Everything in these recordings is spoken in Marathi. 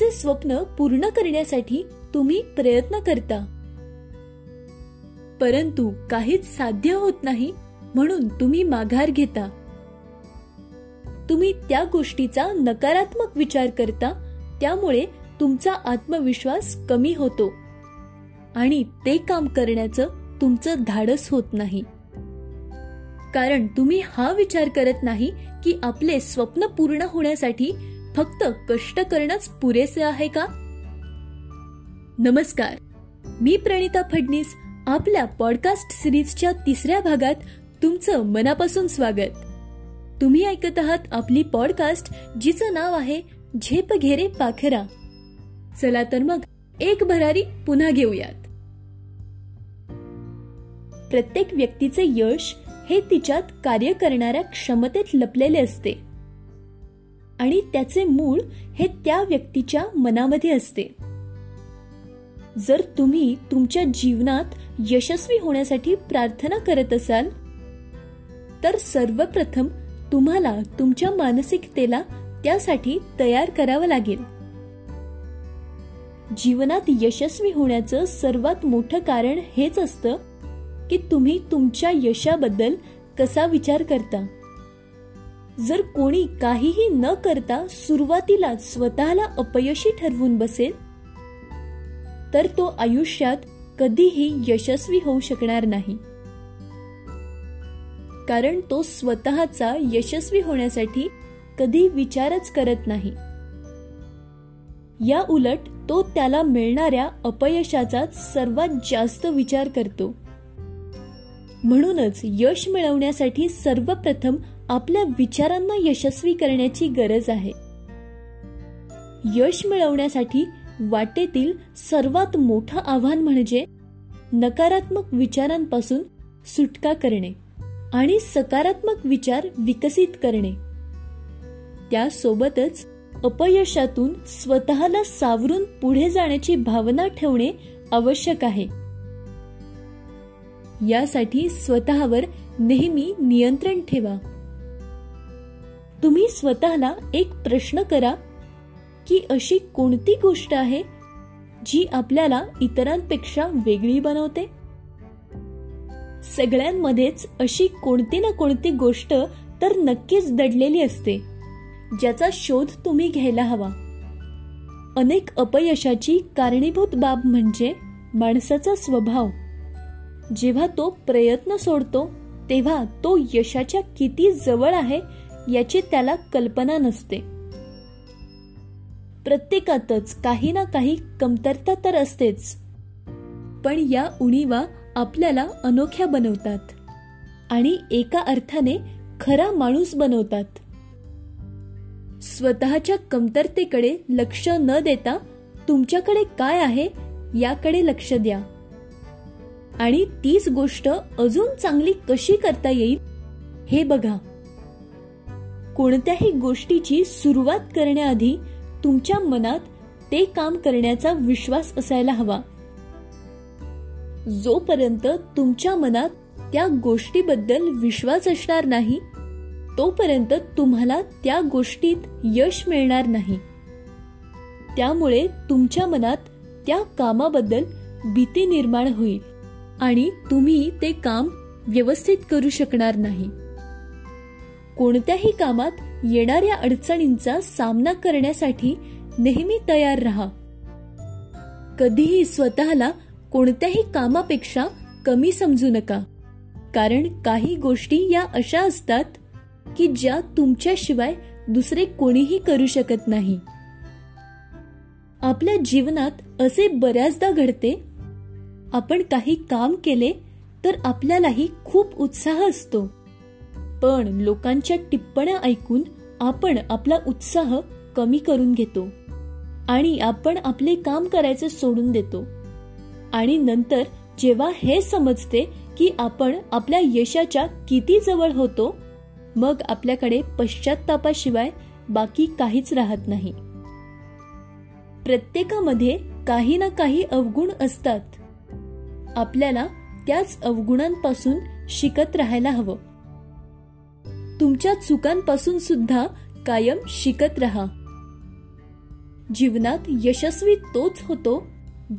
तुमचे स्वप्न पूर्ण करण्यासाठी तुम्ही प्रयत्न करता. परंतु काहीच साध्य होत नाही म्हणून तुम्ही माघार घेता. तुम्ही त्या गोष्टीचा नकारात्मक विचार करता त्यामुळे तुमचा आत्मविश्वास कमी होतो आणि ते काम करण्याचं तुमचं धाडस होत नाही. कारण तुम्ही हा विचार करत नाही की आपले स्वप्न पूर्ण होण्यासाठी फक्त कष्ट करणंच पुरेसे आहे का? नमस्कार. मी प्रणिता फडणीस आपल्या पॉडकास्ट सिरीजच्या तिसऱ्या भागात तुमचं मनापासून स्वागत. तुम्ही ऐकत आहात आपली पॉडकास्ट जिचं नाव आहे झेप घेरे पाखरा. चला तर मग एक भरारी पुन्हा घेऊयात. प्रत्येक व्यक्तीचे यश हे तिच्यात कार्य करणाऱ्या क्षमतेत लपलेले असते. आणि त्याचे मूळ हे त्या व्यक्तीच्या मनामध्ये असते. जर तुम्ही तुमच्या जीवनात यशस्वी होण्यासाठी प्रार्थना करत असाल तर सर्वप्रथम तुम्हाला तुमच्या मानसिकतेला त्यासाठी तयार करावं लागेल. जीवनात यशस्वी होण्याचं सर्वात मोठं कारण हेच असतं की तुम्ही तुमच्या यशाबद्दल कसा विचार करता. जर कोणी काहीही न करता सुरुवातीला स्वतःला अपयशी ठरवून बसेल तर तो आयुष्यात कधीही यशस्वी होऊ शकणार नाही. कारण तो स्वतःचा यशस्वी होण्यासाठी कधी विचारच करत नाही. या उलट तो त्याला मिळणाऱ्या अपयशाचा सर्वात जास्त विचार करतो. म्हणूनच यश मिळवण्यासाठी सर्वप्रथम आपल्या विचारांना यशस्वी करण्याची गरज आहे. यश मिळवण्यासाठी वाटेतील सर्वात मोठं आव्हान म्हणजे नकारात्मक विचारांपासून सुटका करणे आणि सकारात्मक विचार विकसित करणे. त्यासोबतच अपयशातून स्वतःला सावरून पुढे जाण्याची भावना ठेवणे आवश्यक आहे. यासाठी स्वतःवर नेहमी नियंत्रण ठेवा. तुम्ही स्वतःला एक प्रश्न करा की अशी कोणती गोष्ट आहे जी आपल्याला इतरांपेक्षा वेगळी बनवते? सगळ्यांमध्येच अशी कोणती ना कोणती गोष्ट तर नक्कीच दडलेली असते ज्याचा शोध तुम्ही घ्यायला हवा. अनेक अपयशाची कारणीभूत बाब म्हणजे माणसाचा स्वभाव. जेव्हा तो प्रयत्न सोडतो तेव्हा तो यशाच्या किती जवळ आहे याची त्याला कल्पना नसते. प्रत्येकातच काही ना काही कमतरता तर असतेच. पण या उणीवा आपल्याला अनोख्या बनवतात आणि एका अर्थाने खरा माणूस बनवतात. स्वतःच्या कमतरतेकडे लक्ष न देता तुमच्याकडे काय आहे याकडे लक्ष द्या. आणि तीच गोष्ट अजून चांगली कशी करता येईल हे बघा. कोणत्याही गोष्टीची सुरुवात करण्याआधी तुमच्या मनात ते काम करण्याचा विश्वास असायला हवा. जोपर्यंत तुमच्या मनात त्या गोष्टीबद्दल विश्वास असणार नाही तोपर्यंत तुम्हाला त्या गोष्टीत यश मिळणार नाही. त्यामुळे तुमच्या मनात त्या कामाबद्दल भीती निर्माण होईल आणि तुम्ही ते काम व्यवस्थित करू शकणार नाही. कोणत्याही कामात येणाऱ्या अडचणींचा सामना करण्यासाठी नेहमी तयार राहा. कधीही स्वतःला कोणत्याही कामापेक्षा कमी समजू नका. कारण काही गोष्टी या अशा असतात की ज्या तुमच्याशिवाय दुसरे कोणीही करू शकत नाही. आपल्या जीवनात असे बऱ्याचदा घडते आपण काही काम केले तर आपल्यालाही खूप उत्साह असतो. पण लोकांच्या टिप्पण्या ऐकून आपण आपला उत्साह कमी करून घेतो आणि आपण आपले काम करायचे सोडून देतो. आणि नंतर जेव्हा हे समजते की आपण आपल्या यशाच्या किती जवळ होतो मग आपल्याकडे पश्चातापाशिवाय बाकी काहीच राहत नाही. प्रत्येकामध्ये काही ना काही अवगुण असतात. आपल्याला त्याच अवगुणांपासून शिकत राहायला हवं. तुमच्या चुकांपासून सुद्धा कायम शिकत राहा. जीवनात यशस्वी तोच होतो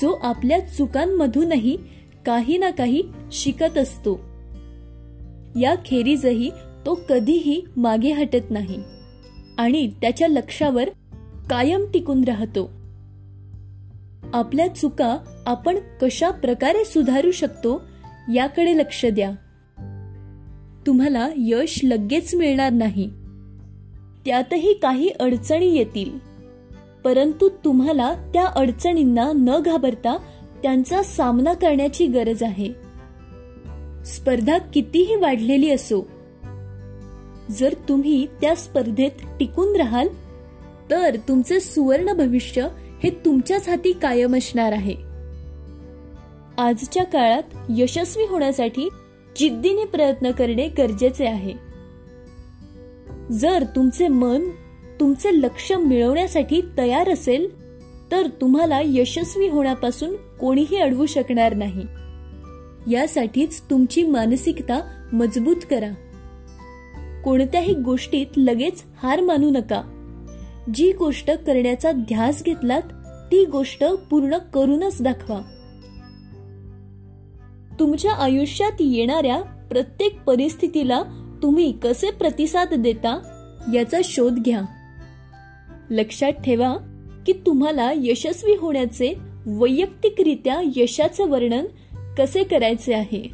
जो आपल्या चुकांमधूनही काही ना काही शिकत असतो. या खेरीजही तो कधीही मागे हटत नाही आणि त्याच्या लक्षावर कायम टिकून राहतो. आपल्या चुका आपण कशा प्रकारे सुधारू शकतो याकडे लक्ष द्या. तुम्हाला यश लगेच मिळणार नाही. त्यातही काही अडचणी येतील. परंतु तुम्हाला त्या अडचणींना न घाबरता त्यांचा सामना करण्याची गरज आहे. स्पर्धा कितीही वाढलेली असो जर तुम्ही त्या स्पर्धेत टिकून राहाल तर तुमचे सुवर्ण भविष्य हे तुमच्याच हाती कायम असणार आहे. आजच्या काळात यशस्वी होण्यासाठी जिद्दीने प्रयत्न करणे गरजेचे आहे. जर तुमचे मन तुमचे लक्ष मिळवण्यासाठी तयार असेल तर तुम्हाला यशस्वी होण्यापासून कोणीही अडवू शकणार नाही. यासाठीच तुमची मानसिकता मजबूत करा. कोणत्याही गोष्टीत लगेच हार मानू नका. जी गोष्ट करण्याचा ध्यास घेतलात ती गोष्ट पूर्ण करूनच दाखवा. तुमच्या आयुष्यात येणाऱ्या प्रत्येक परिस्थितीला तुम्ही कसे प्रतिसाद देता याचा शोध घ्या. लक्षात ठेवा की तुम्हाला यशस्वी होण्याचे वैयक्तिकरित्या यशाचे वर्णन कसे करायचे आहे.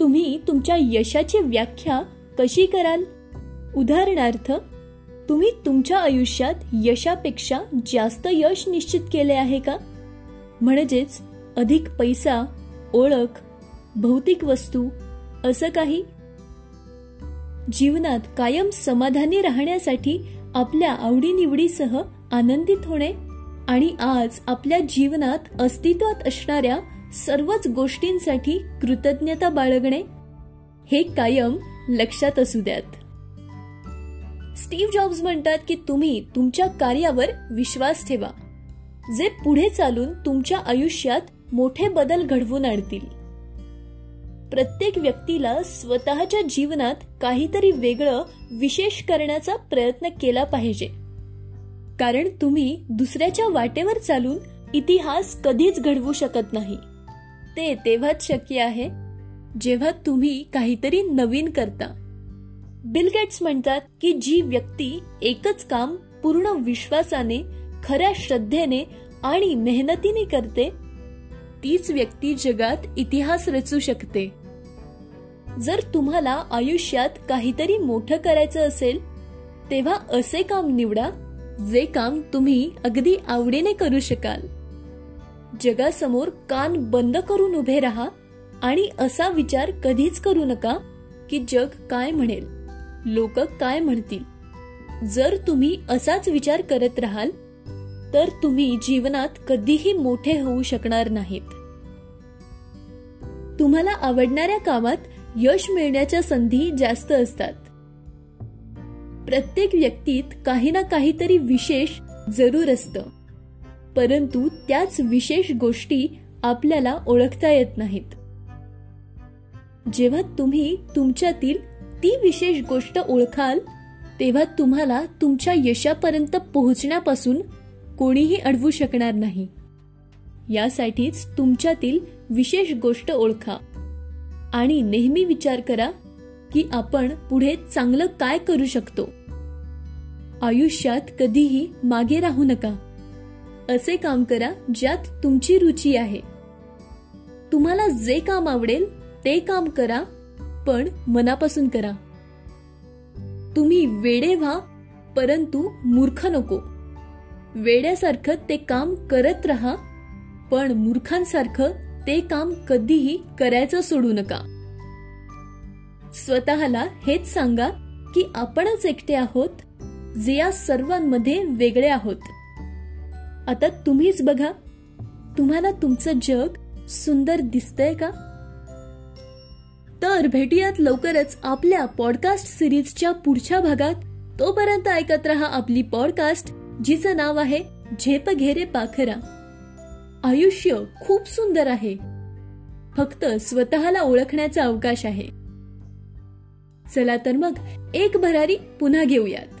तुम्ही तुमच्या यशाची व्याख्या कशी कराल? उदाहरणार्थ तुम्ही तुमच्या आयुष्यात यशापेक्षा जास्त यश निश्चित केले आहे का? म्हणजेच अधिक पैसा ओळख भौतिक वस्तू असं काही? जीवनात कायम समाधानी राहण्यासाठी आपल्या आवडीनिवडीसह आनंदित होणे आणि आज आपल्या जीवनात अस्तित्वात असणाऱ्या सर्वच गोष्टींसाठी कृतज्ञता बाळगणे हे कायम लक्षात असू द्यात. स्टीव्ह जॉब्स म्हणतात की तुम्ही तुमच्या कार्यावर विश्वास ठेवा. जे पुढे चालून तुमच्या आयुष्यात मोठे बदल घडवून आणतील. प्रत्येक व्यक्तीला स्वतःच्या जीवनात काहीतरी वेगळं विशेष करण्याचा प्रयत्न केला पाहिजे. कारण तुम्ही दुसऱ्याच्या वाटेवर चालून इतिहास कधीच घडवू शकत नाही. ते तेव्हाच शक्य आहे जेव्हा तुम्ही काहीतरी नवीन करता. बिल गेट्स म्हणतात की जी व्यक्ती एकच काम पूर्ण विश्वासाने खऱ्या श्रद्धेने आणि मेहनतीने करते तीच व्यक्ती जगात इतिहास रचू शकते. जर तुम्हाला आयुष्यात काहीतरी मोठं करायचं असेल तेव्हा असे काम निवडा जे काम तुम्ही अगदी आवडीने करू शकाल. जगासमोर कान बंद करून उभे राहा आणि असा विचार कधीच करू नका की जग काय म्हणेल. लोक काय म्हणतील? जर तुम्ही असाच विचार करत राहाल तर तुम्ही जीवनात कधीही मोठे होऊ शकणार नाहीत. तुम्हाला आवडणाऱ्या कामात यश मिळण्याच्या संधी जास्त असतात. प्रत्येक व्यक्तीत काही ना काहीतरी विशेष जरूर असतं. परंतु त्याच विशेष गोष्टी आपल्याला ओळखता येत नाहीत. जेव्हा तुम्ही तुमच्यातील ती विशेष गोष्ट ओळखाल तेव्हा तुम्हाला तुमच्या यशापर्यंत पोहोचण्यापासून कोणीही अडवू शकणार नाही. यासाठीच तुमच्यातील विशेष गोष्ट ओळखा आणि नेहमी विचार करा की आपण पुढे चांगलं काय करू शकतो. आयुष्यात कधीही मागे राहू नका. असे काम करा ज्यात तुमची रुची आहे. तुम्हाला जे काम आवडेल ते काम करा पण मनापासून करा. तुम्ही वेडे व्हा परंतु मूर्ख नको. वेड्यासारखं ते काम करत राहा पण मूर्खांसारखं ते काम कधीही करायचं सोडू नका. स्वतःला हेच सांगा की आपणच एकटे आहोत जे या सर्वांमध्ये वेगळे आहोत. आता तुम्हीच बघा तुम्हाला तुमचं जग सुंदर दिसतंय का? तर भेटूयात लवकरच आपल्या पॉडकास्ट सिरीजच्या पुढच्या भागात. तोपर्यंत ऐकत रहा आपली पॉडकास्ट जिचं नाव आहे झेप घेरे पाखरा. आयुष्य खूप सुंदर आहे. फक्त स्वतःला ओळखण्याचा अवकाश आहे. चला तर मग एक भरारी पुन्हा घेऊयात.